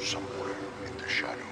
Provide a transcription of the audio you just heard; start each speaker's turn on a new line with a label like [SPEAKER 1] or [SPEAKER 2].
[SPEAKER 1] Somewhere in the shadows.